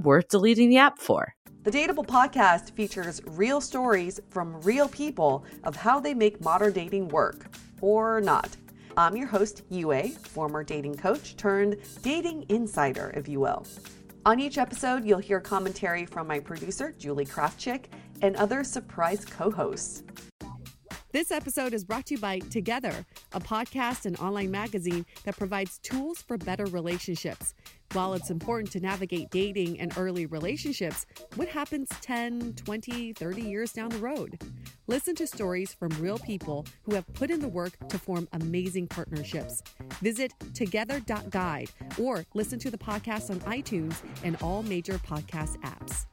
worth deleting the app for. The Dateable podcast features real stories from real people of how they make modern dating work or not. I'm your host, Yue, former dating coach turned dating insider, if you will. On each episode, you'll hear commentary from my producer, Julie Krafchick, and other surprise co hosts. This episode is brought to you by Together, a podcast and online magazine that provides tools for better relationships. While it's important to navigate dating and early relationships, what happens 10, 20, 30 years down the road? Listen to stories from real people who have put in the work to form amazing partnerships. Visit together.guide or listen to the podcast on iTunes and all major podcast apps.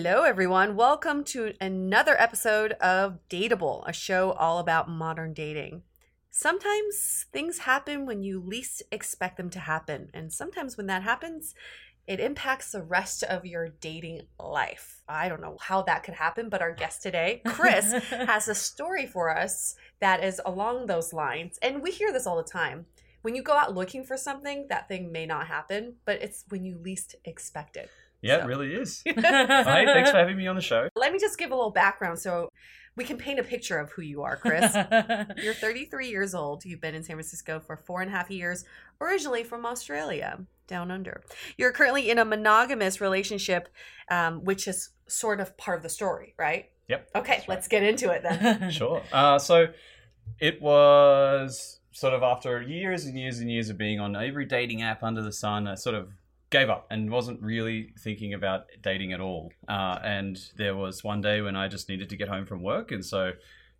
Hello, everyone. Welcome to another episode of Dateable, a show all about modern dating. Sometimes things happen when you least expect them to happen, and sometimes when that happens, it impacts the rest of your dating life. I don't know how that could happen, but our guest today, Chris, has a story for us that is along those lines. And we hear this all the time. When you go out looking for something, that thing may not happen, but it's when you least expect it. Yeah, So- it really is. Hi, thanks for having me on the show. Let me just give a little background so we can paint a picture of who you are, Chris. You're 33 years old. You've been in San Francisco for four and a half years, originally from Australia, down under. You're currently in a monogamous relationship, um, which is sort of part of the story, right? Yep. Okay, right. let's get into it then. Sure. Uh, so it was sort of after years and years and years of being on every dating app under the sun, I sort of gave up and wasn't really thinking about dating at all. Uh, and there was one day when I just needed to get home from work. And so,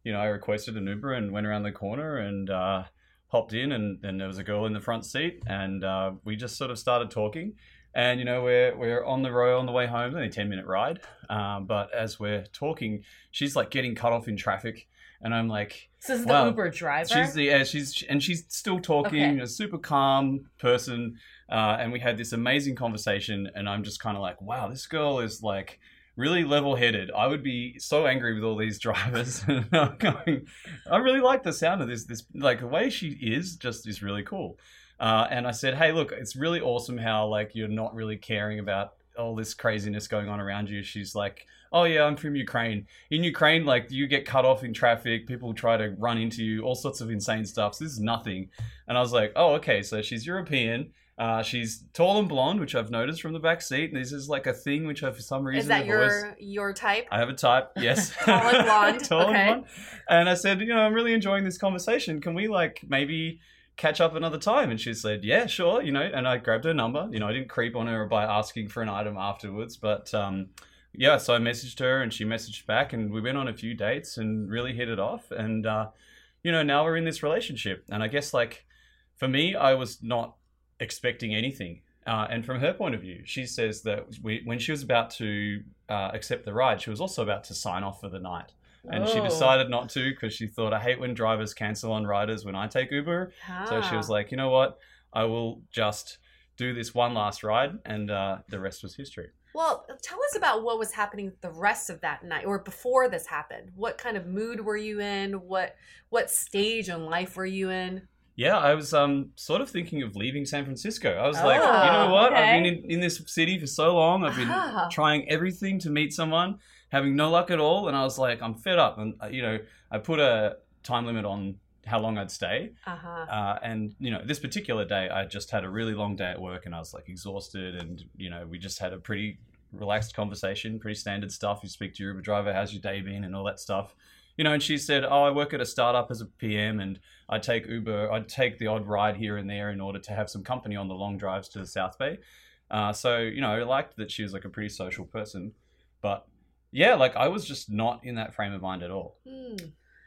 you know, I requested an Uber and went around the corner and uh, hopped in. And, and there was a girl in the front seat. And uh, we just sort of started talking. And, you know, we're, we're on the road on the way home, it's only a 10 minute ride. Um, but as we're talking, she's like getting cut off in traffic. And I'm like, So this is Wow. the Uber driver. She's the yeah, she's and she's still talking, Okay. a super calm person. Uh, and we had this amazing conversation, and I'm just kind of like, wow, this girl is like really level-headed. I would be so angry with all these drivers. I'm going, I really like the sound of this. This like the way she is just is really cool. Uh, and I said, hey, look, it's really awesome how like you're not really caring about all this craziness going on around you. She's like, oh yeah, I'm from Ukraine. In Ukraine, like you get cut off in traffic, people try to run into you, all sorts of insane stuff. So this is nothing. And I was like, oh okay, so she's European. Uh, she's tall and blonde, which I've noticed from the back seat. This is like a thing which I, for some reason, Is that have always- your your type? I have a type, yes. Tall and blonde, Tall and blonde. And I said, you know, I'm really enjoying this conversation. Can we like maybe catch up another time? And she said, yeah, sure. You know, and I grabbed her number. You know, I didn't creep on her by asking for an item afterwards, but um, yeah. So I messaged her, and she messaged back, and we went on a few dates and really hit it off. And uh, you know, now we're in this relationship. And I guess like for me, I was not expecting anything. Uh, and from her point of view, she says that we, when she was about to uh, accept the ride, she was also about to sign off for the night. And she Oh. decided not to because she thought, I hate when drivers cancel on riders when I take Uber. So she was Ah. like, you know what? I will just do this one last ride. And uh, the rest was history. Well, tell us about what was happening the rest of that night or before this happened. What kind of mood were you in? What what stage in life were you in? Yeah, I was um sort of thinking of leaving San Francisco. I was Oh, like, you know what? I've been in, in this city for so long. I've been Ah. trying everything to meet someone, having no luck at all, and I was like, I'm fed up. And uh, you know, I put a time limit on how long I'd stay. Uh-huh. Uh, and you know, this particular day, I just had a really long day at work, and I was like exhausted. And you know, we just had a pretty relaxed conversation, pretty standard stuff. You speak to your Uber driver, how's your day been, and all that stuff. You know, and she said, "Oh, I work at a startup as a PM, and I take Uber. I'd take the odd ride here and there in order to have some company on the long drives to the South Bay." Uh, so you know, I liked that she was like a pretty social person, but yeah, like I was just not in that frame of mind at all. Hmm.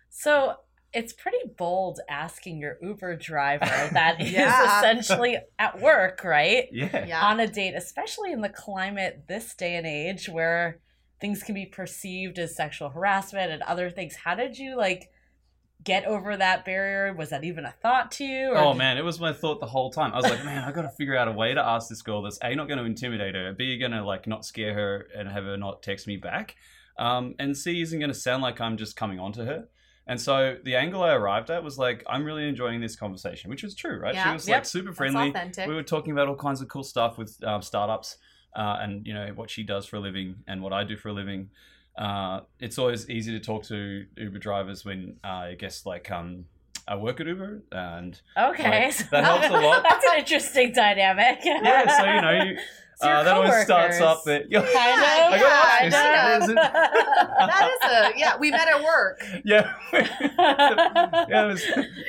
So it's pretty bold asking your Uber driver that is Yeah. essentially at work, right? Yeah, Yeah. On a date, especially in the climate this day and age where things can be perceived as sexual harassment and other things. How did you like get over that barrier? Was that even a thought to you? Oh man, it was my thought the whole time. I was like, man, I got to figure out a way to ask this girl that's a not going to intimidate her, b going to like not scare her and have her not text me back, um, and c isn't going to sound like I'm just coming on to her. And so the angle I arrived at was like, I'm really enjoying this conversation, which was true, right? Yeah, she was yep, like super friendly. authentic. We were talking about all kinds of cool stuff with um, startups, uh, and you know what she does for a living and what I do for a living. Uh, it's always easy to talk to Uber drivers when uh, I guess like um, I work at Uber and Okay. Like, that helps a lot. That's an interesting dynamic. yeah, so you know, you, uh, that always starts off up that yeah, Kind of. I gotta watch Yeah, this. I Is that is a yeah. We met at work. yeah, yeah, it was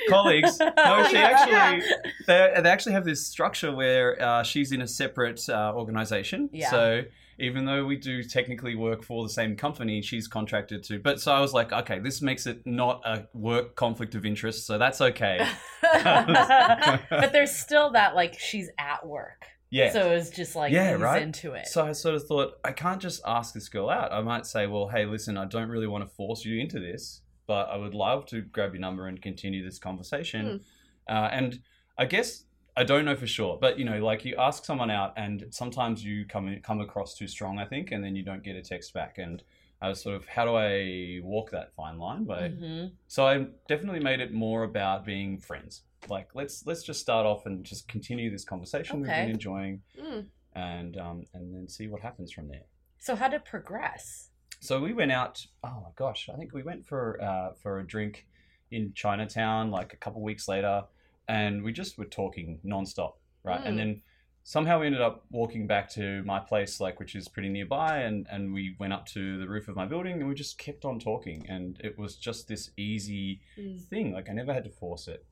colleagues. No, she actually they, they actually have this structure where uh, she's in a separate uh, organization. Yeah. So even though we do technically work for the same company, she's contracted to. But so I was like, okay, this makes it not a work conflict of interest, so that's okay. but there's still that like she's at work. Yeah. So it was just like Yeah, right? into it. So I sort of thought, I can't just ask this girl out. I might say, well, hey, listen, I don't really want to force you into this, but I would love to grab your number and continue this conversation. Uh, and I guess I don't know for sure, but you know, like you ask someone out, and sometimes you come come across too strong, I think, and then you don't get a text back. And I was sort of, how do I walk that fine line? By Mhm. so I definitely made it more about being friends. Like let's let's just start off and just continue this conversation we've Okay. been enjoying Mm. and um, and then see what happens from there. So how did progress? So we went out. Oh my gosh, I think we went for uh, for a drink in Chinatown like a couple weeks later, and we just were talking nonstop, right? And then somehow we ended up walking back to my place, like which is pretty nearby, and and we went up to the roof of my building, and we just kept on talking, and it was just this easy Mm. thing. Like I never had to force it.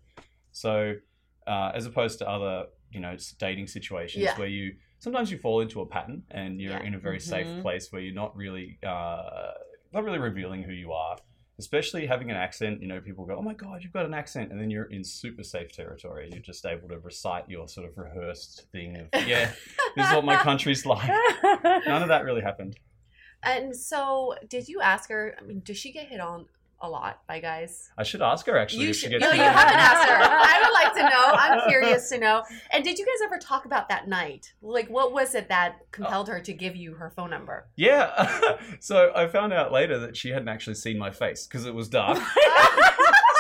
So uh, as opposed to other, you know, dating situations Yeah. where you sometimes you fall into a pattern and you're Yeah. in a very Mhm. safe place where you're not really uh, not really revealing who you are. Especially having an accent, you know, people go, "Oh my god, you've got an accent," and then you're in super safe territory. You're just able to recite your sort of rehearsed thing of, "Yeah, this is what my country's like." None of that really happened. And so, did you ask her? I mean, does she get hit on a lot by guys? I should ask her actually. You if she should. gets No, you haven't asked her. I would like to know. I'm curious to know. And did you guys ever talk about that night? Like, what was it that compelled her to give you her phone number? Yeah. so I found out later that she hadn't actually seen my face because it was dark.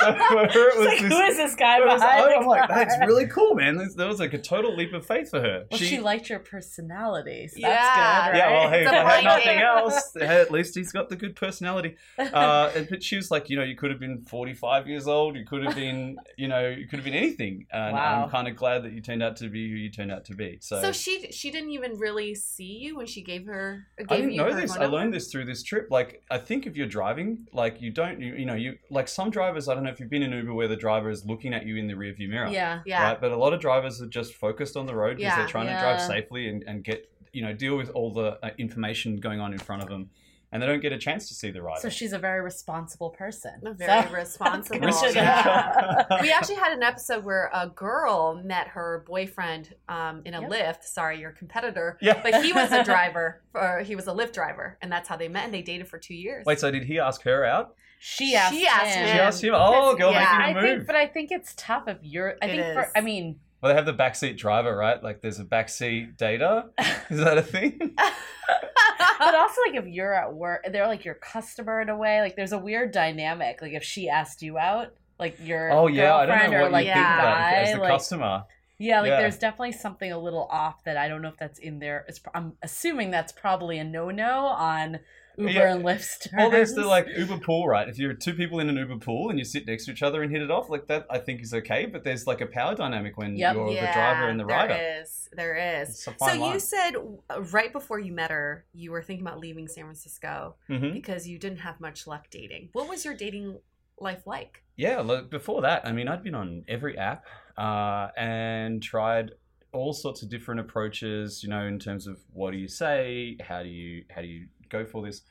so for her, it was like, this, who is this guy it was- behind the I'm like, that's really cool, man. There- There was like a total leap of faith for her. Well, she, liked your personality. So Yeah. that's good, right? Yeah, well, hey, if It's a I had nothing else, at least he's got the good personality. Uh, and, but she was like, you know, you could have been 45 years old, you could have been, you know, you could have been anything. And Wow. I'm kind of glad that you turned out to be who you turned out to be. So, So she she didn't even really see you when she gave her. Gave I didn't you know this. phone I learned this through this trip. Like, I think if you're driving, like, you don't, you, you know, you like some drivers. I don't know if you've been in Uber where the driver is looking at you in the rearview mirror. Yeah. Yeah. Right, but a lot of drivers are just focused on the road because Yeah. they're trying to drive safely and, and get you know deal with all the uh, information going on in front of them, and they don't get a chance to see the rider. So she's a very responsible person. Very So- responsible. We yeah. we actually had an episode where a girl met her boyfriend um, in a Yep. Lyft. Sorry, your competitor. yeah. But he was a driver, or he was a Lyft driver, and that's how they met, and they dated for two years. Wait, so did he ask her out? She asked, She asked him. She asked him. Oh, girl, Yeah. I making a think, but I think it's tough if you're. I It think for. I mean, Well, they have the backseat driver, right? Like, there's a backseat data. Is that a thing? but also like if you're at work, they're like your customer in a way. Like there's a weird dynamic. Like if she asked you out, like your Oh yeah, I don't know or what like you think the about guy, as the like customer. yeah, like Yeah. there's definitely something a little off that I don't know if that's in there. It's, I'm assuming that's probably a no no on Uber Yeah. and Lyft's terms. Well, there's the like Uber pool, right? If you're two people in an Uber pool and you sit next to each other and hit it off, like that, I think is okay. But there's like a power dynamic when Yep. you're the driver and the rider. There is. There is. So fine you said uh, right before you met her, you were thinking about leaving San Francisco Mhm. because you didn't have much luck dating. What was your dating life like? Yeah, look, before that, I mean, I'd been on every app uh, and tried all sorts of different approaches. You know, in terms of what do you say, how do you how do you go for this,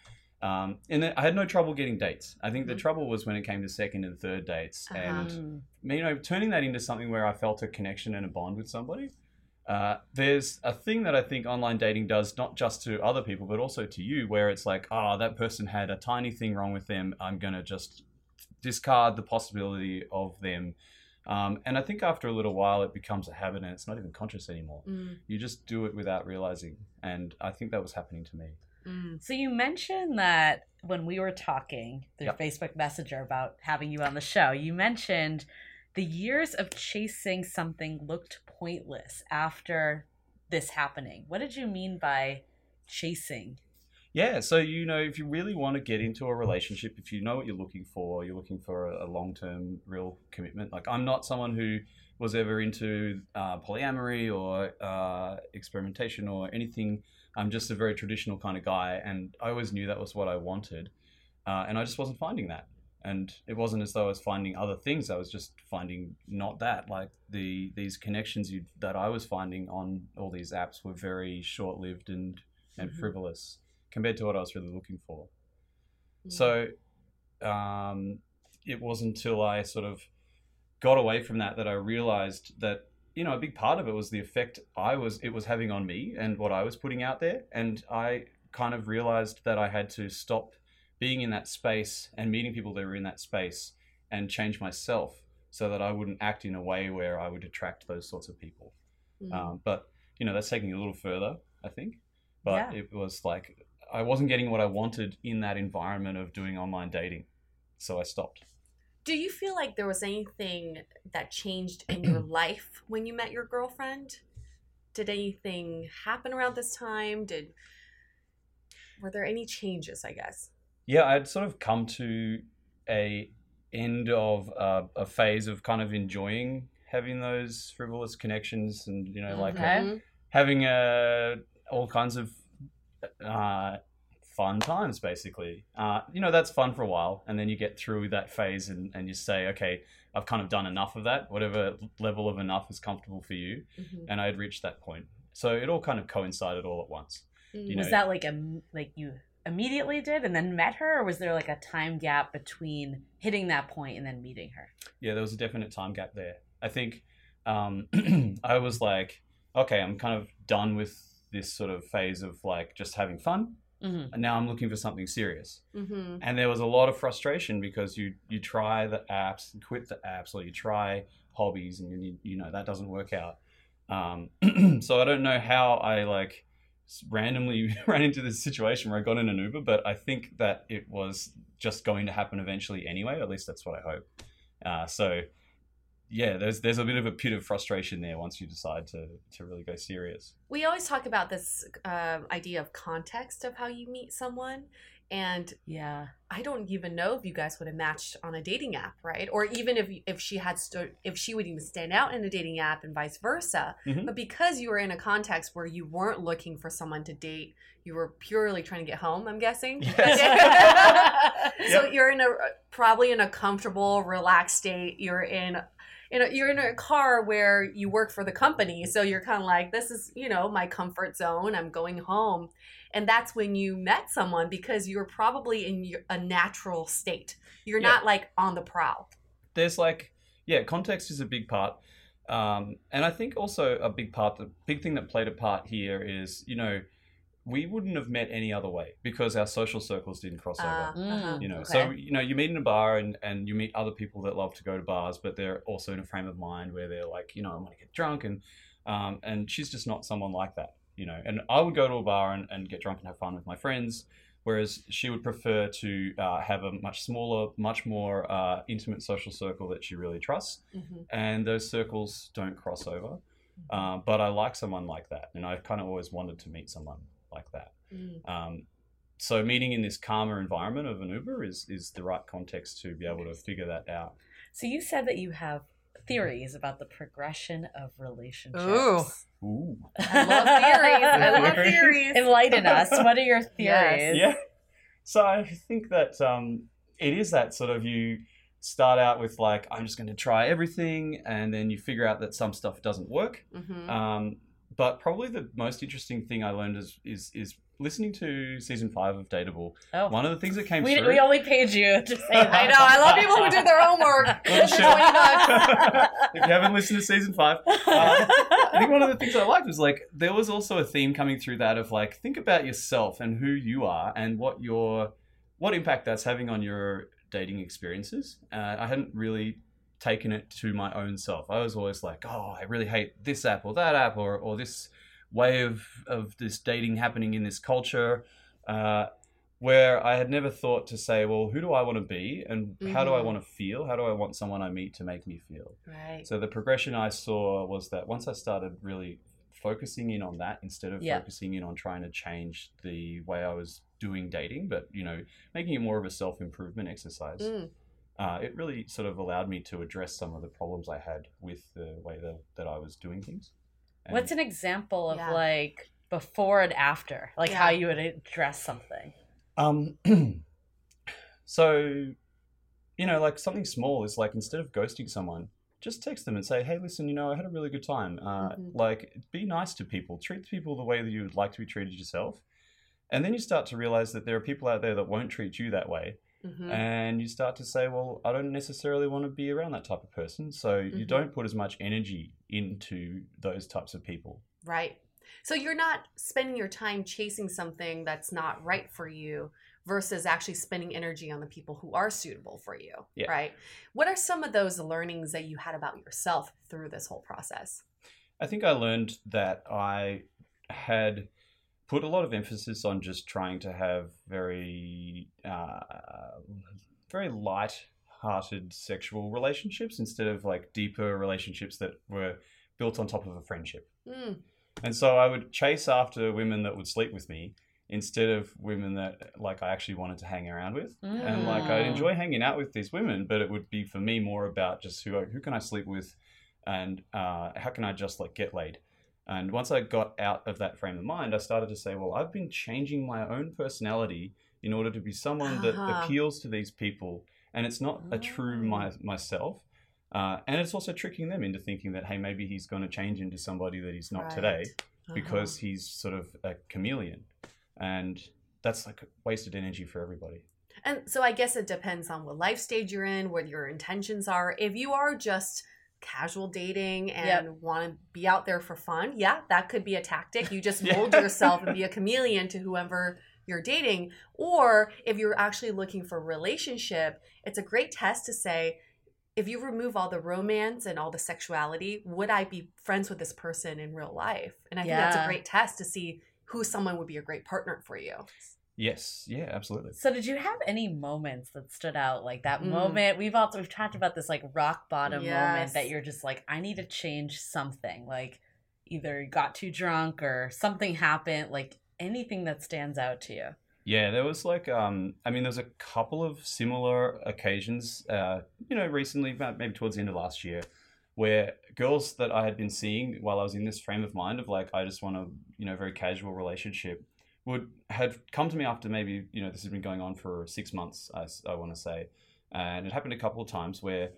um, and I had no trouble getting dates. I think the Mhm. trouble was when it came to second and third dates, Uh-huh. and Mm. you know, turning that into something where I felt a connection and a bond with somebody. Uh, there's a thing that I think online dating does, not just to other people, but also to you, where it's like, oh, that person had a tiny thing wrong with them. I'm going to just discard the possibility of them. Um, and I think after a little while, it becomes a habit and it's not even conscious anymore. Mm, You just do it without realizing. And I think that was happening to me. Mm. So you mentioned that when we were talking through Yep. Facebook Messenger about having you on the show, you mentioned the years of chasing something looked pointless after this happening. What did you mean by chasing? Yeah, so you know, if you really want to get into a relationship, if you know what you're looking for, you're looking for a, a long-term, real commitment. Like I'm not someone who was ever into uh, polyamory or uh, experimentation or anything. I'm just a very traditional kind of guy, and I always knew that was what I wanted, uh, and I just wasn't finding that. And it wasn't as though I was finding other things. I was just finding not that. Like the these connections you, that I was finding on all these apps were very short-lived and and Mhm. frivolous compared to what I was really looking for. Mm. So um, it wasn't until I sort of got away from that that I realized that you know a big part of it was the effect I was it was having on me and what I was putting out there, and I kind of realized that I had to stop being in that space and meeting people that were in that space and change myself so that I wouldn't act in a way where I would attract those sorts of people. Mm. Um, but you know, that's taking a little further, I think. But Yeah. it was like I wasn't getting what I wanted in that environment of doing online dating, so I stopped. Do you feel like there was anything that changed in your life when you met your girlfriend? Did anything happen around this time? Did were there any changes? I guess. Yeah, I'd sort of come to a end of uh, a phase of kind of enjoying having those frivolous connections and you know like Okay. Mhm. having uh, all kinds of uh, fun times basically. Uh, you know that's fun for a while and then you get through that phase and, and you say okay i've kind of done enough of that. Whatever level of enough is comfortable for you. Mhm. and i had reached that point. So it all kind of coincided all at once You was know- that like a like you immediately did and then met her or was there like a time gap between hitting that point and then meeting her? Yeah there was a definite time gap there. I think um, i was like okay i'm kind of done with this sort of phase of like just having fun Mhm. and now I'm looking for something serious. Mm-hmm. And there was a lot of frustration because you you try the apps, and quit the apps, or you try hobbies, and you you know that doesn't work out. Um, so I don't know how I like randomly ran into this situation where I got in an Uber, but I think that it was just going to happen eventually anyway. At least that's what I hope. Uh, so yeah, there's there's a bit of a pit of frustration there once you decide to to really go serious. We always talk about this um, idea of context of how you meet someone, and Yeah. I don't even know if you guys would have matched on a dating app, right? Or even if if she had sto- if she would even stand out in a dating app and vice versa. Mhm. But because you were in a context where you weren't looking for someone to date, you were purely trying to get home. I'm guessing. so you're in a probably in a comfortable, relaxed state. You're in. In know you're in a car where you work for the company, so you're kind of like, this is, you know, my comfort zone. I'm going home, and that's when you met someone because you're probably in your, a natural state. You're Yeah. not like on the prowl. there's like yeah context is a big part um, and i think also a big part the big thing that played a part here is you know we wouldn't have met any other way because our social circles didn't cross Uh, over uh-huh. you know Okay. so you know you meet in a bar and, and you meet other people that love to go to bars but they're also in a frame of mind where they're like you know i want to get drunk and um, and she's just not someone like that you know and i would go to a bar and, and get drunk and have fun with my friends whereas she would prefer to uh, have a much smaller much more uh, intimate social circle that she really trusts Mhm. and those circles don't cross over um, but i like someone like that and i've kind of always wanted to meet someone like that Mm. um, so meeting in this calmer environment of an Uber is is the right context to be able to figure that out. So you said that you have theories about the progression of relationships. Ooh. Ooh. I love theories. I love Theories. theories. Enlighten us. What are your theories? Yes. Yeah. So I think that um, it is that sort of you start out with like I'm just going to try everything, and then you figure out that some stuff doesn't work. Mhm. Um, but probably the most interesting thing I learned is is is listening to season five of Dateable. Oh. One of the things that came we, through. we only paid you to say that. I know. I love people who do their homework. Well, For shit. 20 bucks. if you haven't listened to season five, uh, I think one of the things I liked was like there was also a theme coming through that of like think about yourself and who you are and what your what impact that's having on your dating experiences. Uh, I hadn't really taken it to my own self. I was always like, oh, I really hate this app or that app or or this way of of this dating happening in this culture. Uh, where I had never thought to say, well, who do I want to be and how do I Mhm. want to feel? How do I want someone I meet to make me feel? Right. So the progression I saw was that once I started really focusing in on that instead of Yeah. focusing in on trying to change the way I was doing dating, but you know, making it more of a self improvement exercise, Mm. Uh, it really sort of allowed me to address some of the problems I had with the way that, that I was doing things. And- What's an example of Yeah. like before and after? Like how you would address something? Um, so, you know, like something small is like instead of ghosting someone, just text them and say, "Hey, listen, you know, I had a really good time. Uh, Mhm. Like, be nice to people. Treat people the way that you would like to be treated yourself." And then you start to realize that there are people out there that won't treat you that way, Mhm. and you start to say, "Well, I don't necessarily want to be around that type of person." So you Mhm. don't put as much energy into those types of people. Right. So you're not spending your time chasing something that's not right for you versus actually spending energy on the people who are suitable for you. Yeah. Right. What are some of those learnings that you had about yourself through this whole process? I think I learned that I had put a lot of emphasis on just trying to have very, uh, very light-hearted sexual relationships instead of like deeper relationships that were built on top of a friendship. Mm. And so I would chase after women that would sleep with me instead of women that like I actually wanted to hang around with. And like I'd Mm. enjoy hanging out with these women, but it would be for me more about just who who can I sleep with, and uh, how can I just like get laid. And once I got out of that frame of mind, I started to say, well, I've been changing my own personality in order to be someone that Uh-huh. appeals to these people, and it's not a true my myself. Uh, and it's also tricking them into thinking that hey, maybe he's going to change into somebody that he's not today Uh-huh. because he's sort of a chameleon, and that's like wasted energy for everybody. And so I guess it depends on what life stage you're in, what your intentions are. If you are just casual dating and want to be out there for fun, yeah, that could be a tactic. You just mold yourself and be a chameleon to whoever you're dating. Or if you're actually looking for a relationship, it's a great test to say, if you remove all the romance and all the sexuality, would I be friends with this person in real life? And I think that's a great test to see who someone would be a great partner for you. Yes, yeah, absolutely. So did you have any moments that stood out like that Mm. moment? We've also we've talked about this like rock bottom moment that you're just like I need to change something. Like either you got too drunk or something happened, like anything that stands out to you. Yeah, there was like, um, I mean, there's a couple of similar occasions, uh, you know, recently, maybe towards the end of last year, where girls that I had been seeing while I was in this frame of mind of like, I just want a, you know, very casual relationship, would had come to me after maybe, you know, this has been going on for six months, I, I want to say, and it happened a couple of times where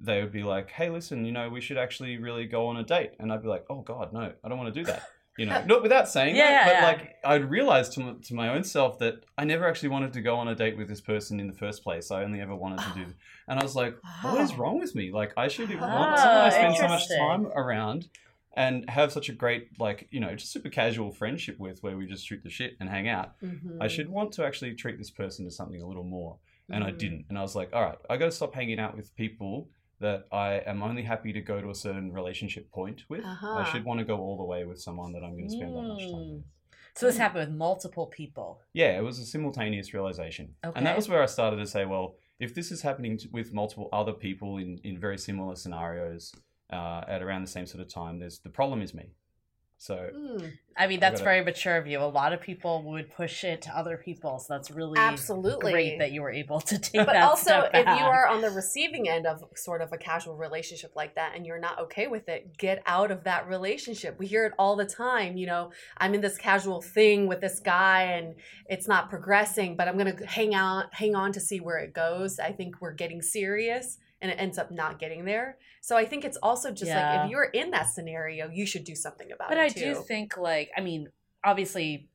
they would be like, hey, listen, you know, we should actually really go on a date, and I'd be like, oh God, no, I don't want to do that. You know, not without saying Yeah, that, but yeah. like I'd realized to, my- to my own self that I never actually wanted to go on a date with this person in the first place. I only ever wanted to do, and I was like, what is wrong with me? Like I should Oh, want someone I spend so much time around and have such a great like you know just super casual friendship with where we just shoot the shit and hang out. Mm-hmm. I should want to actually treat this person to something a little more, and I Mhm. didn't. And I was like, all right, I got to stop hanging out with people that I am only happy to go to a certain relationship point with. I Uh-huh. should want to go all the way with someone that I'm going to spend that much time Mm. with. So this happened with multiple people. Yeah, it was a simultaneous realization. And that was where I started to say, well, if this is happening with multiple other people in, in very similar scenarios uh, at around the same sort of time, there's the problem is me. So Mm, I mean, I that's gotta- very mature of you. A lot of people would push it to other people, so that's really absolutely. great that you were able to take but that also step if you are on the receiving end of sort of a casual relationship like that and you're not okay with it get out of that relationship. We hear it all the time you know i'm in this casual thing with this guy and it's not progressing but i'm going to hang out hang on to see where it goes. I think we're getting serious and it ends up not getting there so i think it's also just like if you're in that scenario you should do something about But it But I too. do think, like, I mean, obviously,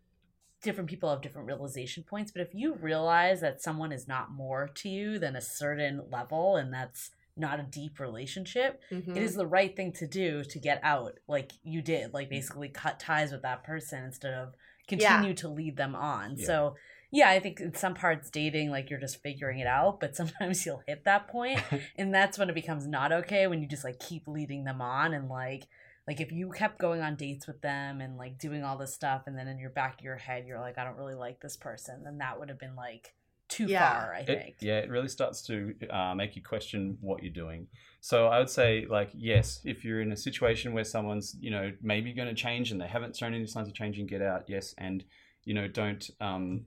different people have different realization points. But if you realize that someone is not more to you than a certain level, and that's not a deep relationship, Mhm. it is the right thing to do to get out, like you did, like basically cut ties with that person instead of continue to lead them on. Yeah. So. Yeah, I think in some parts dating, like you're just figuring it out, but sometimes you'll hit that point, and that's when it becomes not okay when you just like keep leading them on and like like if you kept going on dates with them and like doing all this stuff and then in your back of your head you're like i don't really like this person then that would have been like too Yeah. far i it, think yeah, it really starts to uh, make you question what you're doing. So I would say, like, yes, if you're in a situation where someone's, you know, maybe going to change and they haven't shown any signs of changing, get out, yes, and you know, don't um,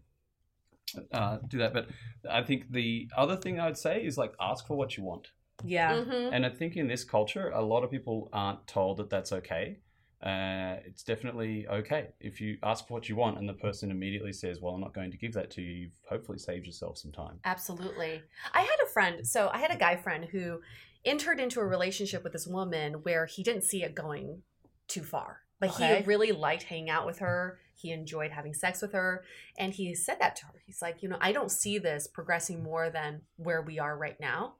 uh, do that. But I think the other thing I would say is like ask for what you want. yeah Mhm. And I think in this culture, a lot of people aren't told that that's okay. Uh, it's definitely okay if you ask for what you want and the person immediately says, "Well, I'm not going to give that to you." You've hopefully saved yourself some time. Absolutely. I had a friend, so I had a guy friend who entered into a relationship with this woman where he didn't see it going too far. Like Okay. he really liked hanging out with her. He enjoyed having sex with her. And he said that to her. He's like, you know, I don't see this progressing more than where we are right now.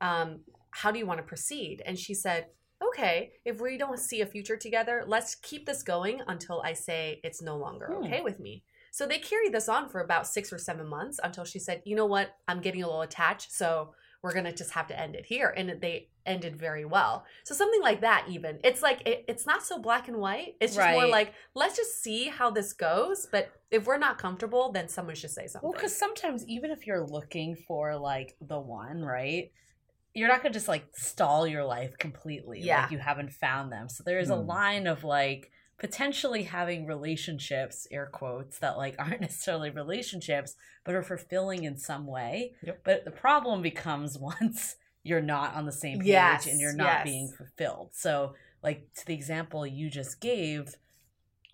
Um, how do you want to proceed? And she said, okay, if we don't see a future together, let's keep this going until I say it's no longer Hmm. okay with me. So they carried this on for about six or seven months until she said, you know what, I'm getting a little attached. So we're going to just have to end it here. And they ended very well. So something like that, even. It's like, it, it's not so black and white. It's just more like, let's just see how this goes. But if we're not comfortable, then someone should say something. well because sometimes even if you're looking for like the one right you're not gonna just like stall your life completely Yeah. like you haven't found them so there's a Hmm. line of like potentially having relationships air quotes that like aren't necessarily relationships but are fulfilling in some way Yep. but the problem becomes once you're not on the same page Yes, and you're not yes. being fulfilled so like to the example you just gave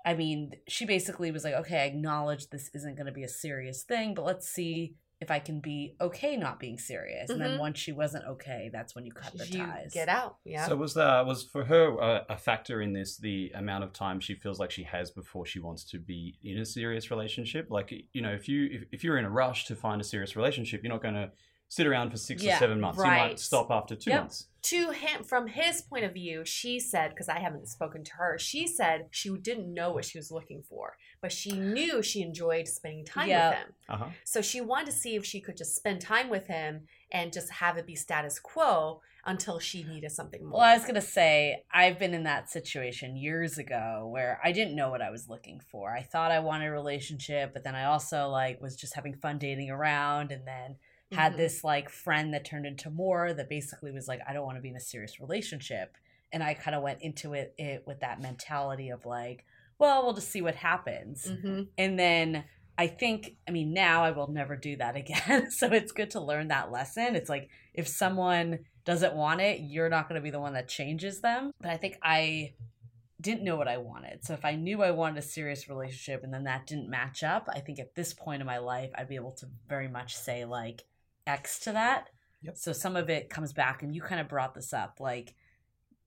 I mean, she basically was like, okay, I acknowledge this isn't going to be a serious thing, but let's see if I can be okay not being serious. And then Mhm. once she wasn't okay, that's when you cut the you ties. get out. Yeah. So was that was for her uh, a factor in this the amount of time she feels like she has before she wants to be in a serious relationship? Like you know, if you if, if you're in a rush to find a serious relationship, you're not going to sit around for six Yeah, or seven months. You might stop after two Yep. months. to him from his point of view she said because i haven't spoken to her she said she didn't know what she was looking for but she knew she enjoyed spending time Yeah. with him Uh huh. so she wanted to see if she could just spend time with him and just have it be status quo until she needed something more Well, I was gonna say I've been in that situation years ago where I didn't know what I was looking for. I thought I wanted a relationship, but then I also like was just having fun dating around, and then had Mhm. this like friend that turned into more that basically was like, I don't want to be in a serious relationship, and I kind of went into it, it with that mentality of like, well, we'll just see what happens, Mhm. and then. I think, I mean, now I will never do that again. so it's good to learn that lesson. It's like if someone doesn't want it, you're not going to be the one that changes them. But I think I didn't know what I wanted. So if I knew I wanted a serious relationship and then that didn't match up, I think at this point in my life, I'd be able to very much say like X to that. Yep. So some of it comes back, and you kind of brought this up like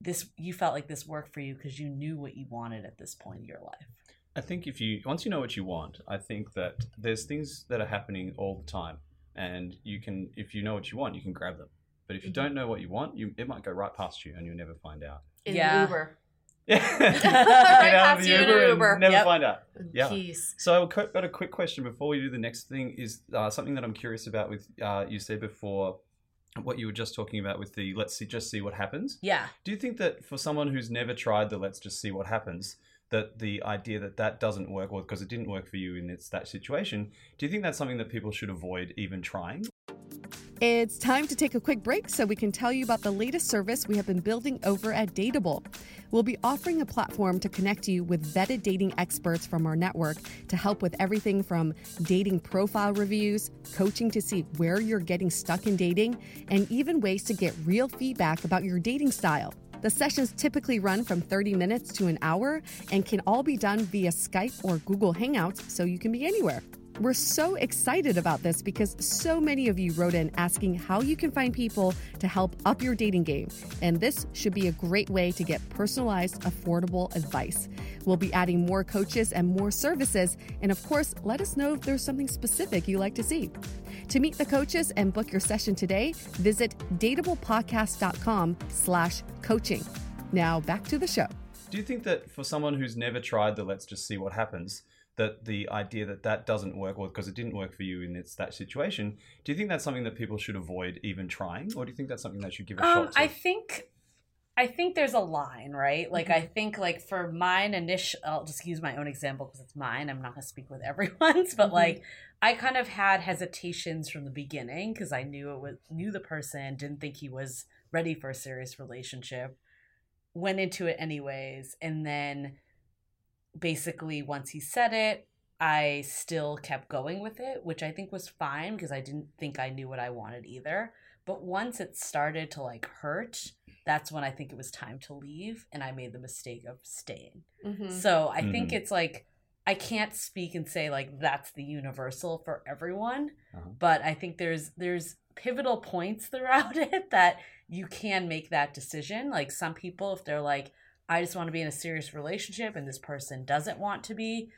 this, you felt like this worked for you because you knew what you wanted at this point in your life. I think if you once you know what you want, I think that there's things that are happening all the time, and you can if you know what you want, you can grab them. But if you Mhm. don't know what you want, you it might go right past you, and you'll never find out. in Yeah. uber Yeah, Right get out of past the you Uber, Uber. and never Yep. find out. Yeah. Jeez. So I've got got a quick question before we do the next thing. Is uh, something that I'm curious about with uh, you said before what you were just talking about with the let's see, just see what happens. Yeah. Do you think that for someone who's never tried the let's just see what happens, that the idea that that doesn't work, or because it didn't work for you in it's that situation, do you think that's something that people should avoid even trying? It's time to take a quick break so we can tell you about the latest service we have been building over at Dateable. We'll be offering a platform to connect you with vetted dating experts from our network to help with everything from dating profile reviews, coaching to see where you're getting stuck in dating, and even ways to get real feedback about your dating style. The sessions typically run from 30 minutes to an hour and can all be done via Skype or Google Hangouts, so you can be anywhere. We're so excited about this because so many of you wrote in asking how you can find people to help up your dating game. And this should be a great way to get personalized, affordable advice. We'll be adding more coaches and more services. And of course, let us know if there's something specific you like to see. To meet the coaches and book your session today, visit dateablepodcast.com slash coaching. Now back to the show. Do you think that for someone who's never tried the let's just see what happens, that the idea that that doesn't work, or because it didn't work for you in it's that situation, do you think that's something that people should avoid even trying, or do you think that's something that should give a Um, shot to? I think I think there's a line, right? Like I think like for mine initial I'll just use my own example because it's mine. I'm not going to speak with everyone's, but Mhm. like I kind of had hesitations from the beginning because I knew it was knew the person, didn't think he was ready for a serious relationship. Went into it anyways, and then basically once he said it, I still kept going with it, which I think was fine because I didn't think I knew what I wanted either. But once it started to like hurt, that's when I think it was time to leave and I made the mistake of staying. Mhm. So I think Mhm. it's like I can't speak and say like that's the universal for everyone, Uh-huh. but I think there's there's pivotal points throughout it that you can make that decision. Like some people if they're like I just want to be in a serious relationship and this person doesn't want to be,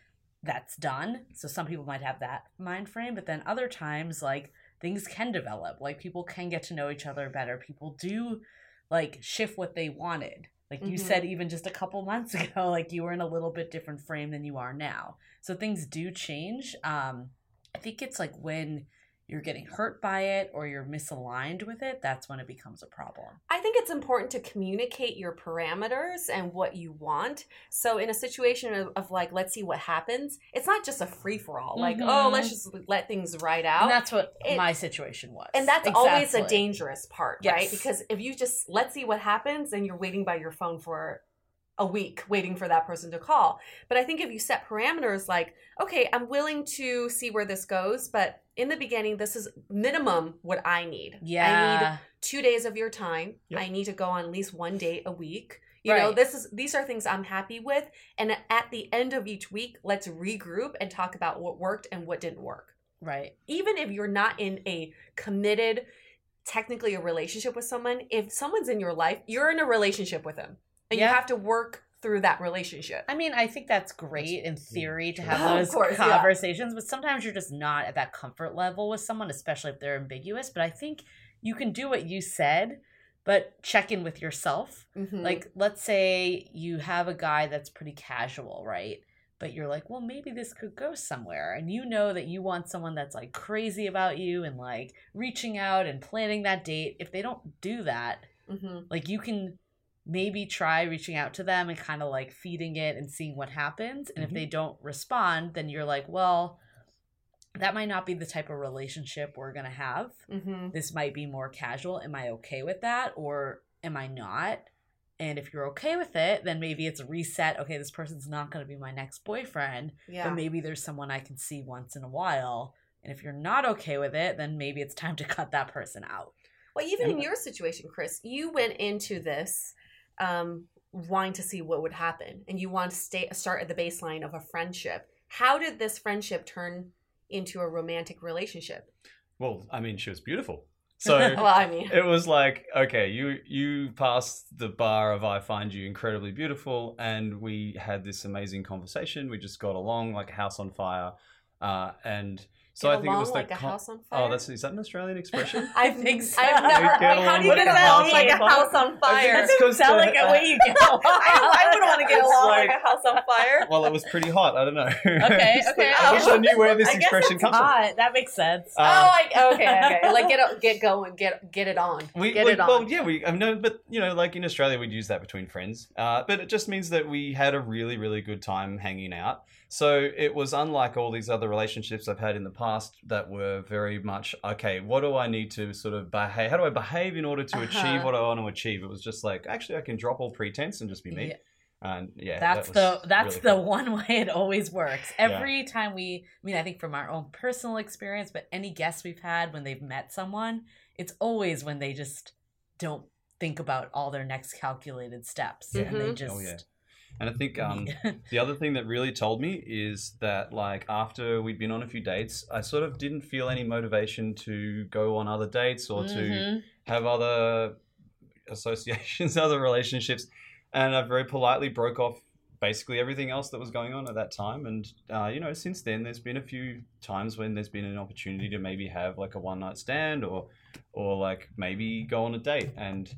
that's done. So some people might have that mind frame, but then other times like things can develop. Like people can get to know each other better. People do like shift what they wanted. Like you Mhm. said even just a couple months ago like you were in a little bit different frame than you are now. So things do change. Um I think it's like when you're getting hurt by it or you're misaligned with it, that's when it becomes a problem. I think it's important to communicate your parameters and what you want. So, in a situation of, of like, let's see what happens, it's not just a free for all. Like, oh, Mhm. let's just let things ride out. And that's what It- my situation was. And that's always a dangerous part, right? Because if you just let's see what happens and you're waiting by your phone for a week waiting for that person to call. But I think if you set parameters like, okay, I'm willing to see where this goes, but in the beginning, this is minimum what I need. Yeah. I need two days of your time. Yep. I need to go on at least one date a week. You know, this is these are things I'm happy with. And at the end of each week, let's regroup and talk about what worked and what didn't work right. even if you're not in a committed technically a relationship with someone if someone's in your life you're in a relationship with them and Yeah. you have to work through that relationship. I mean, I think that's great in theory to have those course, yeah. conversations, but sometimes you're just not at that comfort level with someone, especially if they're ambiguous. But I think you can do what you said, but check in with yourself. Mhm. Like, let's say you have a guy that's pretty casual, right? But you're like, well, maybe this could go somewhere. And you know that you want someone that's like crazy about you and like reaching out and planning that date. If they don't do that, Mhm. like you can maybe try reaching out to them and kind of like feeding it and seeing what happens. And if Mhm. they don't respond, then you're like, well, that might not be the type of relationship we're going to have. Mhm. This might be more casual. Am I okay with that or am I not? And if you're okay with it, then maybe it's a reset. Okay, this person's not going to be my next boyfriend, Yeah. but maybe there's someone I can see once in a while. And if you're not okay with it, then maybe it's time to cut that person out. Well, even in your situation, Chris, you went into this um, wanting to see what would happen, and you want to stay start at the baseline of a friendship. How did this friendship turn into a romantic relationship? Well, I mean, she was beautiful. So well, I mean, it was like, okay, you you passed the bar of I find you incredibly beautiful, and we had this amazing conversation. We just got along like a house on fire, uh, and so get I think along it was like the a house on fire. Oh, that's is that an Australian expression? I think so. I've never. We get how do you get a along house like a house on fire? That's 'cause sound like a way you get along. I, I would want to get along like, like- a house on fire. well, it was pretty hot. I don't know. Okay, okay. I wish I knew where this I guess expression that's comes from. hot. That makes sense. Uh, oh, I, okay, okay. Like get get going, get get it on, We, get we- it on. Well, yeah, we I know, but you know, like in Australia, we'd use that between friends. Uh, but it just means that we had a really, really good time hanging out. So it was unlike all these other relationships I've had in the past that were very much okay. What do I need to sort of behave? How do I behave in order to Uh-huh. achieve what I want to achieve? It was just like actually, I can drop all pretense and just be me. Yeah. And yeah, that's that the that's really the cool. one way it always works. Every time we I mean I think from our own personal experience, but any guests we've had when they've met someone, it's always when they just don't think about all their next calculated steps and they just Oh, yeah. And I think um, the other thing that really told me is that like after we'd been on a few dates, I sort of didn't feel any motivation to go on other dates or to Mhm. have other associations, other relationships, and I very politely broke off basically everything else that was going on at that time. And uh, you know, since then, there's been a few times when there's been an opportunity to maybe have like a one night stand or or like maybe go on a date, and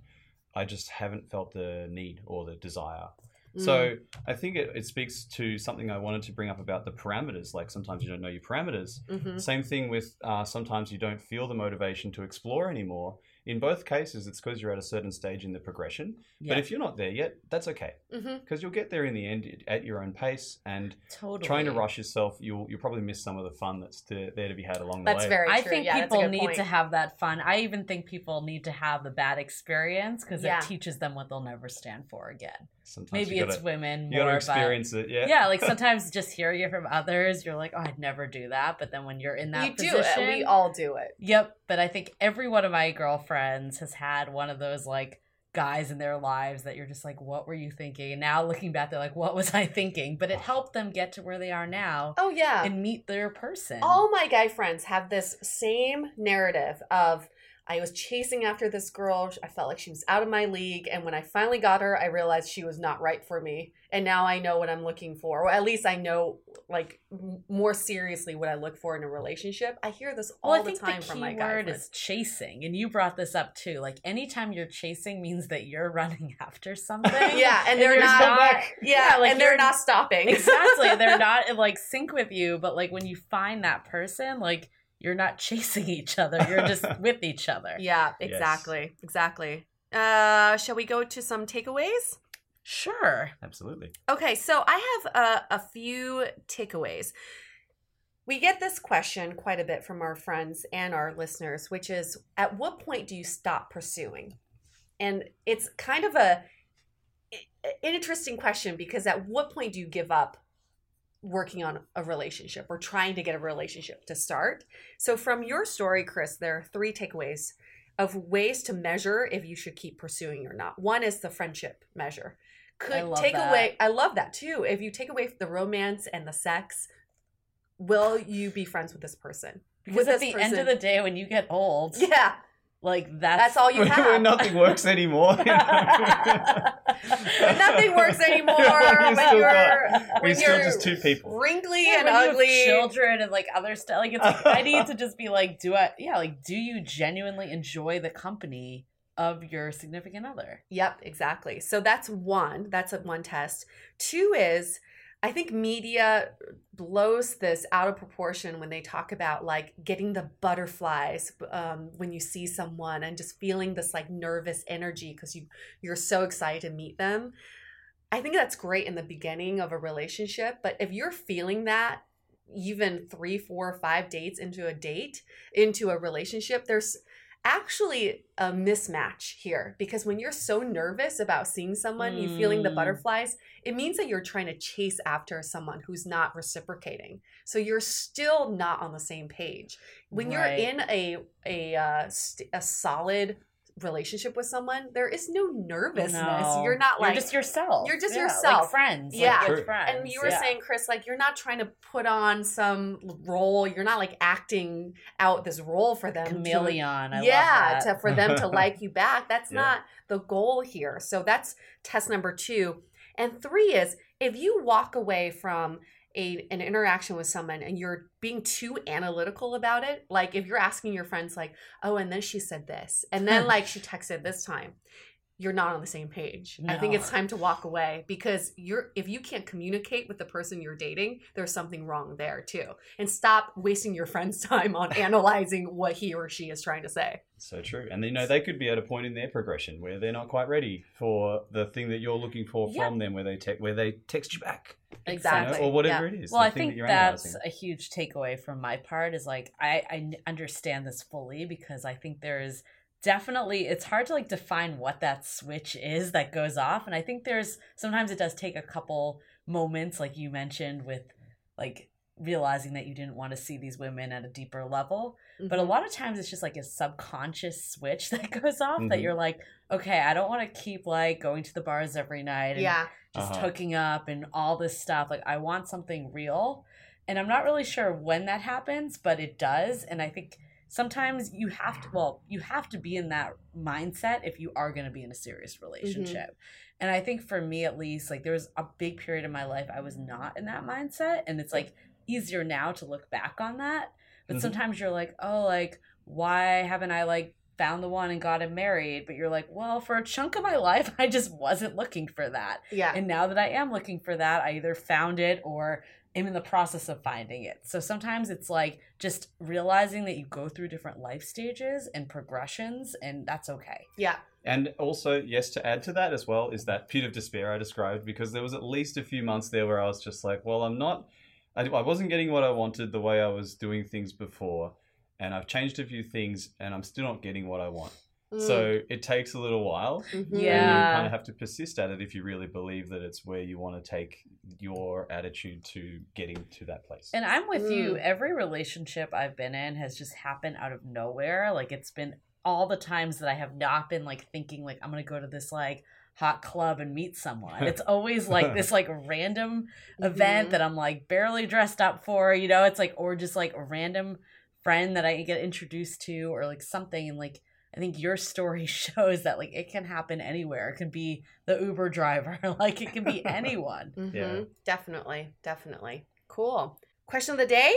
I just haven't felt the need or the desire. Mm. So I think it, it speaks to something I wanted to bring up about the parameters. Like sometimes you don't know your parameters. Mhm. Same thing with uh, sometimes you don't feel the motivation to explore anymore. In both cases, it's because you're at a certain stage in the progression. Yeah, But if you're not there yet, that's okay because you'll get there in the end at your own pace. And totally trying to rush yourself, you'll you'll probably miss some of the fun that's to, there to be had along the way. That's way. very I true. think yeah, people need point. to have that fun. I even think people need to have the bad experience because Yeah. it teaches them what they'll never stand for again. Sometimes Maybe you it's gotta, women you got more, to but experience it. Yeah. yeah, like sometimes just hearing it from others, you're like, oh, I'd never do that. But then when you're in that you do it. We all do it. Yep, but I think every one of my girlfriends has had one of those like guys in their lives that you're just like, what were you thinking? And now looking back, they're like, what was I thinking? But it helped them get to where they are now Oh yeah. and meet their person. all my guy friends have this same narrative of I was chasing after this girl. I felt like she was out of my league. And when I finally got her, I realized she was not right for me. And now I know what I'm looking for. Or at least I know, like, m- more seriously what I look for in a relationship. I hear this all well, the time the from my guy word is chasing, and you brought this up too. Like anytime you're chasing means that you're running after something. yeah, and they're you're not. not- Yeah, Yeah, like and they're not stopping. exactly. They're not in like sync with you, but like when you find that person, like you're not chasing each other. You're just with each other. yeah, Yes. exactly, exactly. Uh, shall we go to some takeaways? Sure. Absolutely. Okay, so I have a, a few takeaways. We get this question quite a bit from our friends and our listeners, which is at what point do you stop pursuing? And it's kind of a an interesting question because at what point do you give up working on a relationship or trying to get a relationship to start? So from your story, Chris, there are three takeaways of ways to measure if you should keep pursuing or not. One is the friendship measure. Could take that. away I love that too. If you take away the romance and the sex, will you be friends with this person? Because With at the end of the day, when you get old, Yeah. Like that's That's all you have. When nothing works anymore. you know? When nothing works anymore. You when still you're, got- when We're still you're just two people. wrinkly Yeah, and when you have ugly. children and like other stuff. Like it's like I need to just be like, do I? Yeah, like do you genuinely enjoy the company of your significant other? Yep, exactly. So that's one. That's a one test. Two is I think media blows this out of proportion when they talk about like getting the butterflies um, when you see someone and just feeling this like nervous energy because you you're so excited to meet them. I think that's great in the beginning of a relationship, but if you're feeling that even three, four, five dates into a date, into a relationship, there's actually a mismatch here because when you're so nervous about seeing someone, you feeling the Mm. butterflies, it means that you're trying to chase after someone who's not reciprocating. So you're still not on the same page. When you're in a a uh, st- a solid relationship with someone, there is no nervousness. No. You're not like you're just yourself. You're just Yeah, yourself. like friends. Yeah. like, friends. and you were yeah. saying, Chris, like you're not trying to put on some role. You're not like acting out this role for them. to- chameleon. I yeah, love that. to, for them to like you back. That's Yeah. not the goal here. So that's test number two. And three is if you walk away from a, an interaction with someone and you're being too analytical about it, like if you're asking your friends, like, oh, and then she said this, and then like she texted this time, you're not on the same page. I think it's time to walk away because you're if you can't communicate with the person you're dating, there's something wrong there too. And stop wasting your friend's time on analyzing what he or she is trying to say. So true. And you know, they could be at a point in their progression where they're not quite ready for the thing that you're looking for Yeah. from them, where they te- where they text you back, you know, Exactly. or whatever Yeah. it is. Well, I think that that's analyzing. a huge takeaway from my part is like I understand this fully because I think there is definitely it's hard to like define what that switch is that goes off and I think there's sometimes it does take a couple moments like you mentioned with like realizing that you didn't want to see these women at a deeper level but a Mhm. lot of times it's just like a subconscious switch that goes off that Mhm. you're like okay I don't want to keep like going to the bars every night and yeah, just Uh-huh. hooking up and all this stuff. Like I want something real. And I'm not really sure when that happens, but it does. And I think sometimes you have to well, you have to be in that mindset if you are going to be in a serious relationship. And I think for me at least, like there was a big period in my life I was not in that mindset and it's like easier now to look back on that. But Mhm. sometimes you're like, "Oh, like why haven't I like found the one and got him married?" But you're like, "Well, for a chunk of my life, I just wasn't looking for that." yeah, And now that I am looking for that, I either found it or am in the process of finding it. So sometimes it's like just realizing that you go through different life stages and progressions, and that's okay. yeah, And also, yes, to add to that as well is that pit of despair I described because there was at least a few months there where I was just like, well, I'm not, I, I wasn't getting what I wanted the way I was doing things before, and I've changed a few things, and I'm still not getting what I want. Mm. So it takes a little while. Mhm. And you kind of have to persist at it if you really believe that it's where you want to take your attitude to getting to that place. And I'm with you. Mm. Every relationship I've been in has just happened out of nowhere. Like it's been all the times that I have not been like thinking like I'm gonna go to this like hot club and meet someone. It's always like this like random event Mhm. that I'm like barely dressed up for, you know, it's like or just like a random friend that I get introduced to or like something and like I think your story shows that like it can happen anywhere. It can be the Uber driver, like it can be anyone. Mhm. Yeah. Definitely. Definitely. Cool. Question of the day.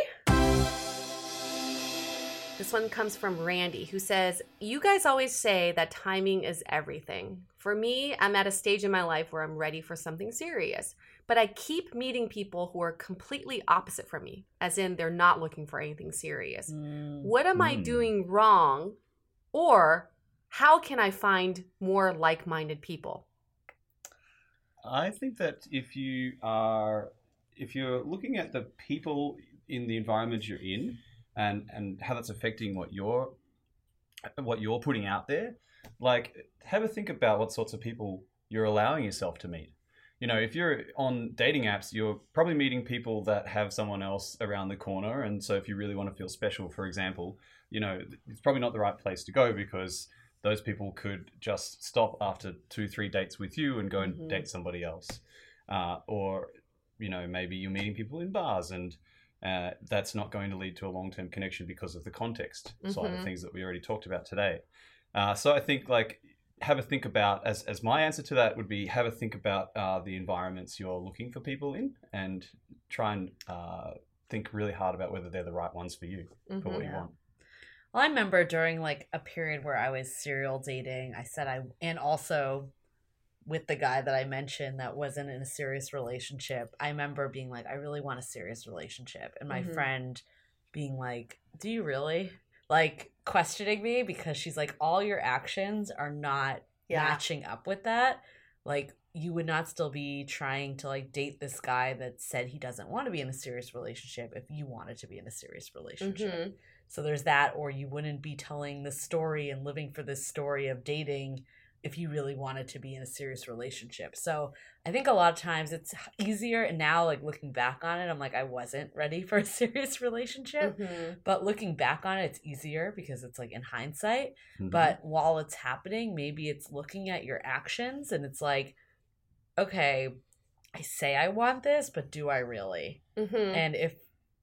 This one comes from Randy, who says, You guys always say that timing is everything. For me, I'm at a stage in my life where I'm ready for something serious, but I keep meeting people who are completely opposite from me, as in they're not looking for anything serious. Mm. What am I Mm. doing wrong? Or how can I find more like minded people? I think that if you are if you're looking at the people in the environment you're in and and how that's affecting what you're what you're putting out there, like have a think about what sorts of people you're allowing yourself to meet. You know, if you're on dating apps, you're probably meeting people that have someone else around the corner. And so if you really want to feel special, for example, you know, it's probably not the right place to go because those people could just stop after two, three dates with you and go and Mhm. date somebody else. Uh, or, you know, maybe you're meeting people in bars and uh, that's not going to lead to a long term connection because of the context side Mhm. of things that we already talked about today. Uh, so I think like have a think about as as my answer to that would be have a think about uh, the environments you're looking for people in and try and uh, think really hard about whether they're the right ones for you for what you Yeah. want. Well, I remember during like a period where I was serial dating, I said I, and also with the guy that I mentioned that wasn't in a serious relationship, I remember being like, I really want a serious relationship. And my Mhm. friend being like, Do you really? Like questioning me because she's like, All your actions are not Yeah. matching up with that. Like, you would not still be trying to like date this guy that said he doesn't want to be in a serious relationship if you wanted to be in a serious relationship. Mhm. So there's that, or you wouldn't be telling the story and living for this story of dating if you really wanted to be in a serious relationship. So I think a lot of times it's easier. And now, like looking back on it, I'm like, I wasn't ready for a serious relationship. Mhm. But looking back on it, it's easier because it's like in hindsight. Mhm. But while it's happening, maybe it's looking at your actions and it's like, okay, I say I want this, but do I really? Mhm. and if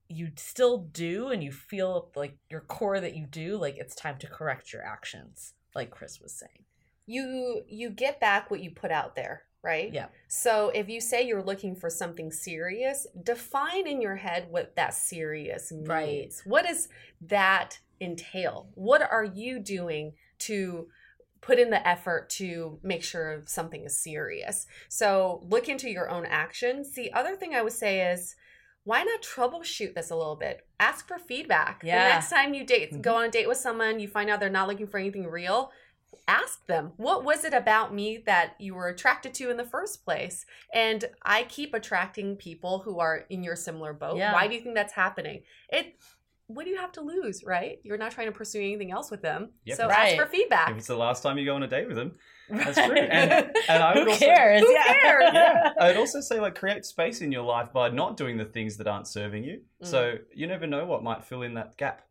you still do and you feel like your core that you do like it's time to correct your actions like chris was saying you you get back what you put out there right Yeah. so if you say you're looking for something serious define in your head what that serious means Right. what does that entail what are you doing to put in the effort to make sure something is serious. So look into your own actions. The other thing i would say is why not troubleshoot this a little bit? Ask for feedback. Yeah. the next time you date Mhm. go on a date with someone you find out they're not looking for anything real ask them what was it about me that you were attracted to in the first place? And i keep attracting people who are in your similar boat. Yeah. why do you think that's happening? It what do you have to lose right you're not trying to pursue anything else with them Yep. so ask Right. for if feedback it's the last time you go on a date with them, That's true. And- and I who would also- cares Who yeah cares? yeah, I'd also say like create space in your life by not doing the things that aren't serving you. Mm. So you never know what might fill in that gap.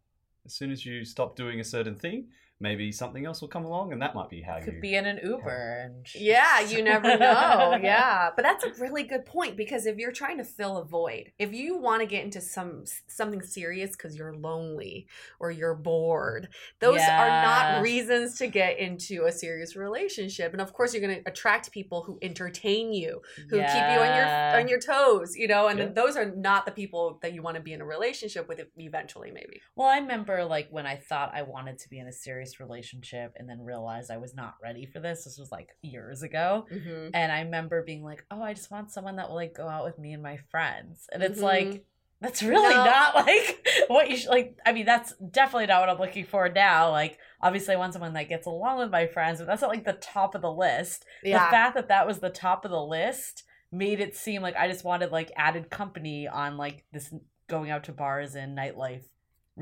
As soon as you stop doing a certain thing, maybe something else will come along, and that might be how you. could be in an uber and Yeah, you never know. Yeah, but that's a really good point because if you're trying to fill a void, if you want to get into some something serious because you're lonely or you're bored, those are not reasons to get into a serious relationship. And of course, you're going to attract people who entertain you, who keep you on your on your toes, you know. And Yeah. those are not the people that you want to be in a relationship with eventually, maybe. well i remember like when i thought i wanted to be in a serious relationship and then realized i was not ready for this this was like years ago Mm-hmm. and I remember being like, "Oh, I just want someone that will like go out with me and my friends." And it's Mhm. like that's really No. not like what you should like. I mean, that's definitely not what I'm looking for now. Like, obviously, I want someone that gets along with my friends, but that's not like the top of the list. Yeah. The fact that that was the top of the list made it seem like I just wanted like added company on like this going out to bars and nightlife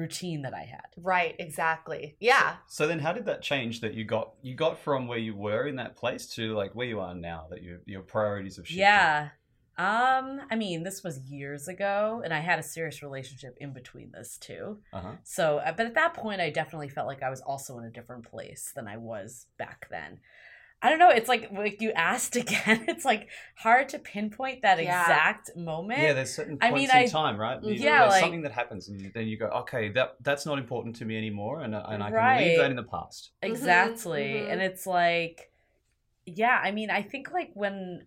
routine that I had. right. Exactly. Yeah. So then, how did that change? That you got you got from where you were in that place to like where you are now. That your your priorities have shifted. Yeah. Um, I mean, this was years ago, and I had a serious relationship in between this too. Uh-huh. So, uh, but at that point, I definitely felt like I was also in a different place than I was back then. I don't know. It's like like you asked again. It's like hard to pinpoint that Yeah. exact moment. Yeah, there's certain I points mean, in I- time, right? You- Yeah, there's like- something that happens, and then you go, okay, that that's not important to me anymore, and and I can leave that in the past. Exactly. mhm. And it's like, yeah, I mean, I think like when,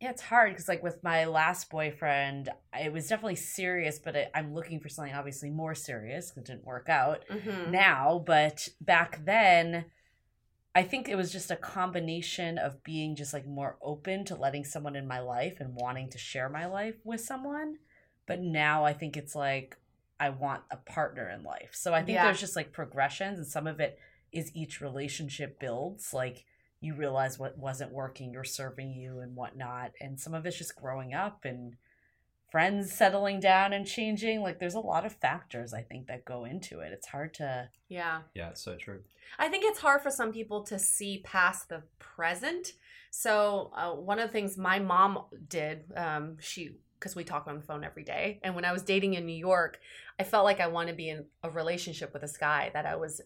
yeah, it's hard because like with my last boyfriend, it was definitely serious, but it, I'm looking for something obviously more serious because it didn't work out Mhm. now. But back then, I think it was just a combination of being just like more open to letting someone in my life and wanting to share my life with someone. But now I think it's like I want a partner in life. So I think Yeah. there's just like progressions, and some of it is each relationship builds. Like you realize what wasn't working, you're serving you and whatnot. And some of it's just growing up and friends settling down and changing. Like there's a lot of factors I think that go into it. It's hard to Yeah. Yeah, it's so true. I think it's hard for some people to see past the present. So uh, one of the things my mom did, um, she because we talk on the phone every day, and when I was dating in New York, I felt like I wanted to be in a relationship with this guy that I was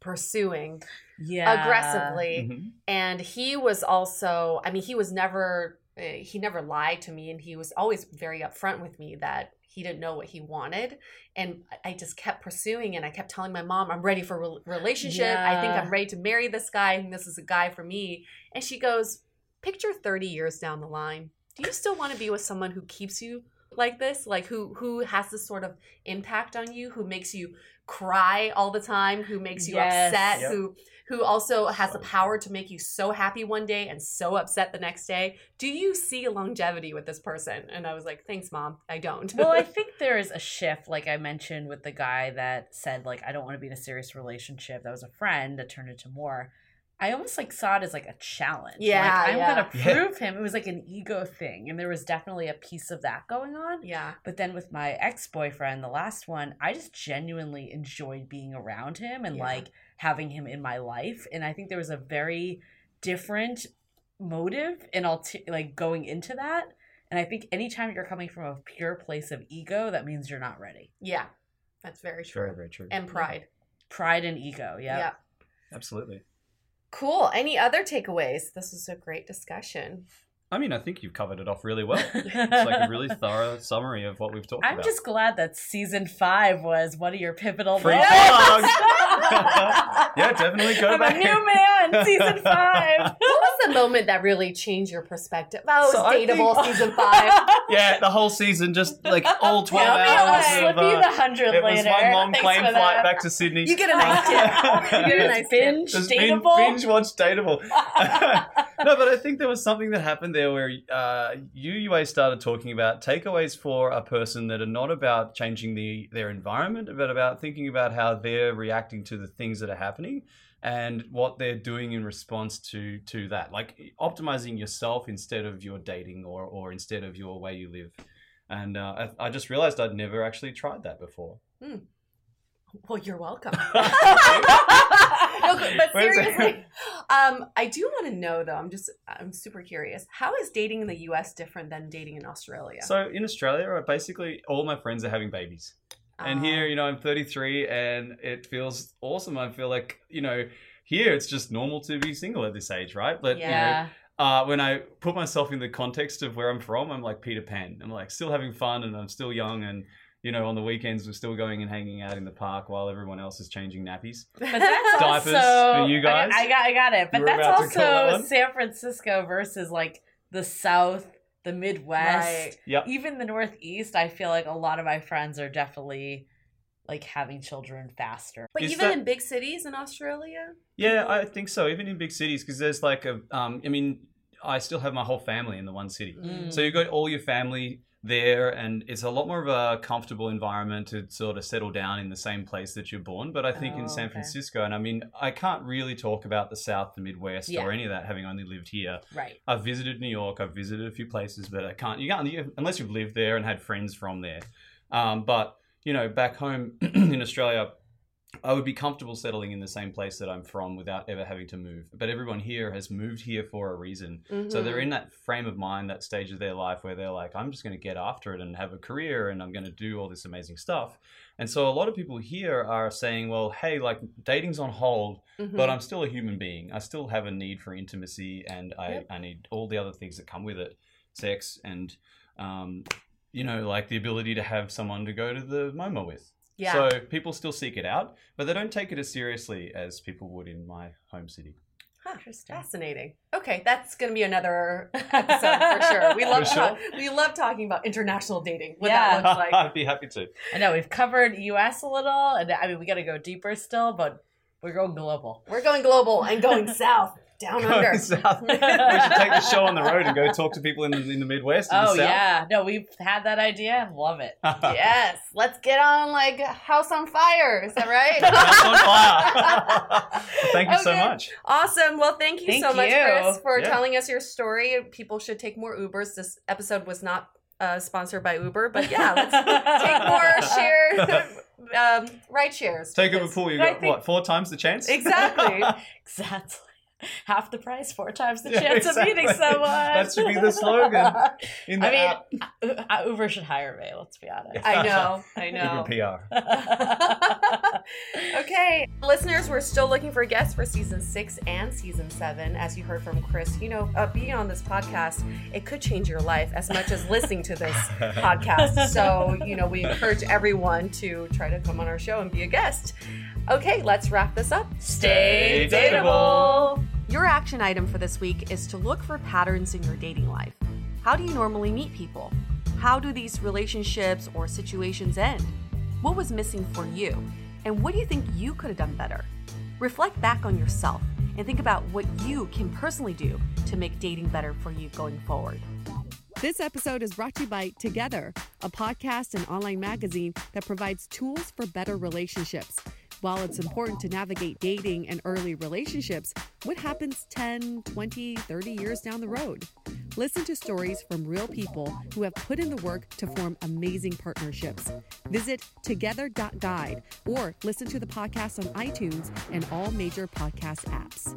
pursuing yeah aggressively, Mhm. and he was also, I mean, he was never Eh, he never lied to me and he was always very upfront with me that he didn't know what he wanted. And I- just kept pursuing and i kept telling my mom i'm ready for a rel- relationship. I think i'm ready to marry this guy. Think this is a guy for me. And she goes picture 30 years down the line. Do you still want to be with someone who keeps you like this? Like who who has this sort of impact on you who makes you cry all the time who makes you Yes. upset Yep. who who also has the power to make you so happy one day and so upset the next day. Do you see longevity with this person? And i was like thanks mom. I don't. Well, I think there is a shift, like I mentioned with the guy that said, like, I don't want to be in a serious relationship. That was a friend that turned into more. I almost like saw it as like a challenge. Yeah, like, I'm yeah. gonna Yeah. prove him. It was like an ego thing, and there was definitely a piece of that going on. yeah But then with my ex boyfriend, the last one, I just genuinely enjoyed being around him and Yeah. like having him in my life. And I think there was a very different motive in all like going into that. And I think anytime you're coming from a pure place of ego, that means you're not ready. yeah that's very true Very, very true. and pride Pride and ego. Yeah. yeah Absolutely. Cool any other takeaways this was a great discussion I mean, I think you've covered it off really well. It's like a really thorough summary of what we've talked about. I'm just glad that season five was one of your pivotal Free moments. yeah, definitely go I'm back. a new man, season five. What the moment that really changed your perspective oh So I dateable think- season five Yeah, the whole season, just like all 12 Tell me hours. I'll of, you uh, the hundred it was later. one long Thanks plane for flight that. back to Sydney. you get a nice tip you get a nice binge Just binge, dateable. binge watch dateable. no, but I think there was something that happened there where uh, you, Yue, started talking about takeaways for a person that are not about changing the their environment, but about thinking about how they're reacting to the things that are happening and what they're doing in response to to that. Like optimizing yourself instead of your dating or or instead of your way you live. And uh, I, I just realized I'd never actually tried that before. Well, you're welcome. no, but but Where's it? seriously, um, I do want to know though. I'm just, I'm super curious. How is dating in the U.S. different than dating in Australia? So in Australia, basically all my friends are having babies. And Um, here, you know, I'm 33 and it feels awesome. I feel like, you know, here it's just normal to be single at this age, right? But, you know, Yeah. uh, when I put myself in the context of where I'm from, I'm like Peter Pan. I'm like still having fun and I'm still young. And, you know, on the weekends, we're still going and hanging out in the park while everyone else is changing nappies. But that's Diapers also for you guys? I, I got, I got it. But that's also? San Francisco versus like the South, the Midwest, Right. Yep. even the Northeast. I feel like a lot of my friends are definitely like having children faster. But Is even that- in big cities in Australia, Yeah, I think so. Even in big cities, because there's like a, um, I mean, I still have my whole family in the one city. Mm. So you've got all your family there, and it's a lot more of a comfortable environment to sort of settle down in the same place that you're born. But I think Oh, in San okay. Francisco, and I mean, I can't really talk about the South, the Midwest, Yeah. or any of that, having only lived here. Right. I've visited New York, I've visited a few places, but I can't. You can't you, unless you've lived there and had friends from there. Um, but you know, back home in Australia, I would be comfortable settling in the same place that I'm from without ever having to move. But everyone here has moved here for a reason. So Mm-hmm. they're in that frame of mind, that stage of their life where they're like, I'm just going to get after it and have a career and I'm going to do all this amazing stuff. And so a lot of people here are saying, well, hey, like dating's on hold, Mhm. but I'm still a human being. I still have a need for intimacy and I, Yep. I need all the other things that come with it sex and, um, you know, like the ability to have someone to go to the MoMA with. Yeah. So people still seek it out, but they don't take it as seriously as people would in my home city. Huh, Interesting. Fascinating. Okay, that's going to be another episode for sure. We love sure. ta- we love talking about international dating. What Yeah. that looks like. I'd be happy to. I know we've covered U.S. a little, and I mean we got to go deeper still, but we're going global. We're going global and going south, down under. South. we should take the show on the road and go talk to people in the, in the Midwest. Oh the yeah, no, we've had that idea and love it. yes, let's get on like House on Fire. Is that right? House on fire. Thank you so much. Awesome. Well, thank you Thank so much, you. Chris, for Yeah. telling us your story. People should take more Ubers. This episode was not uh, sponsored by Uber, but yeah, let's take more shares, um, ride shares. Take a because- report. You I got think- what? Four times the chance. Exactly. Exactly. Half the price, four times the Yeah, chance of meeting someone. That should be the slogan in the I mean, uh, Uber should hire me. Let's be honest. I know, I Uber know. PR. okay, listeners, we're still looking for guests for season six and season seven. As you heard from Chris, you know, uh, being on this podcast, it could change your life as much as listening to this podcast. So, you know, we encourage everyone to try to come on our show and be a guest. Okay, let's wrap this up. Stay dateable. Your action item for this week is to look for patterns in your dating life. How do you normally meet people? How do these relationships or situations end? What was missing for you? And what do you think you could have done better? Reflect back on yourself and think about what you can personally do to make dating better for you going forward. This episode is brought to you by Together, a podcast and online magazine that provides tools for better relationships. While it's important to navigate dating and early relationships, what happens 10, 20, 30 years down the road? Listen to stories from real people who have put in the work to form amazing partnerships. Visit together.guide or listen to the podcast on iTunes and all major podcast apps.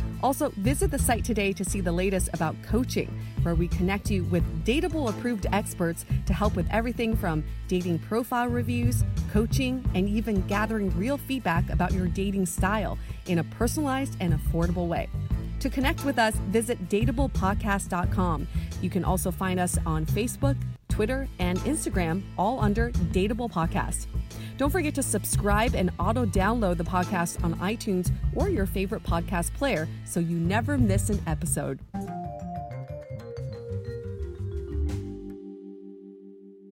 Also, visit the site today to see the latest about coaching, where we connect you with dateable approved experts to help with everything from dating profile reviews, coaching, and even gathering real feedback about your dating style in a personalized and affordable way. To connect with us, visit dateablepodcast.com. You can also find us on Facebook, Twitter, and Instagram, all under Dateable Podcast. Don't forget to subscribe and auto download the podcast on iTunes or your favorite podcast player so you never miss an episode.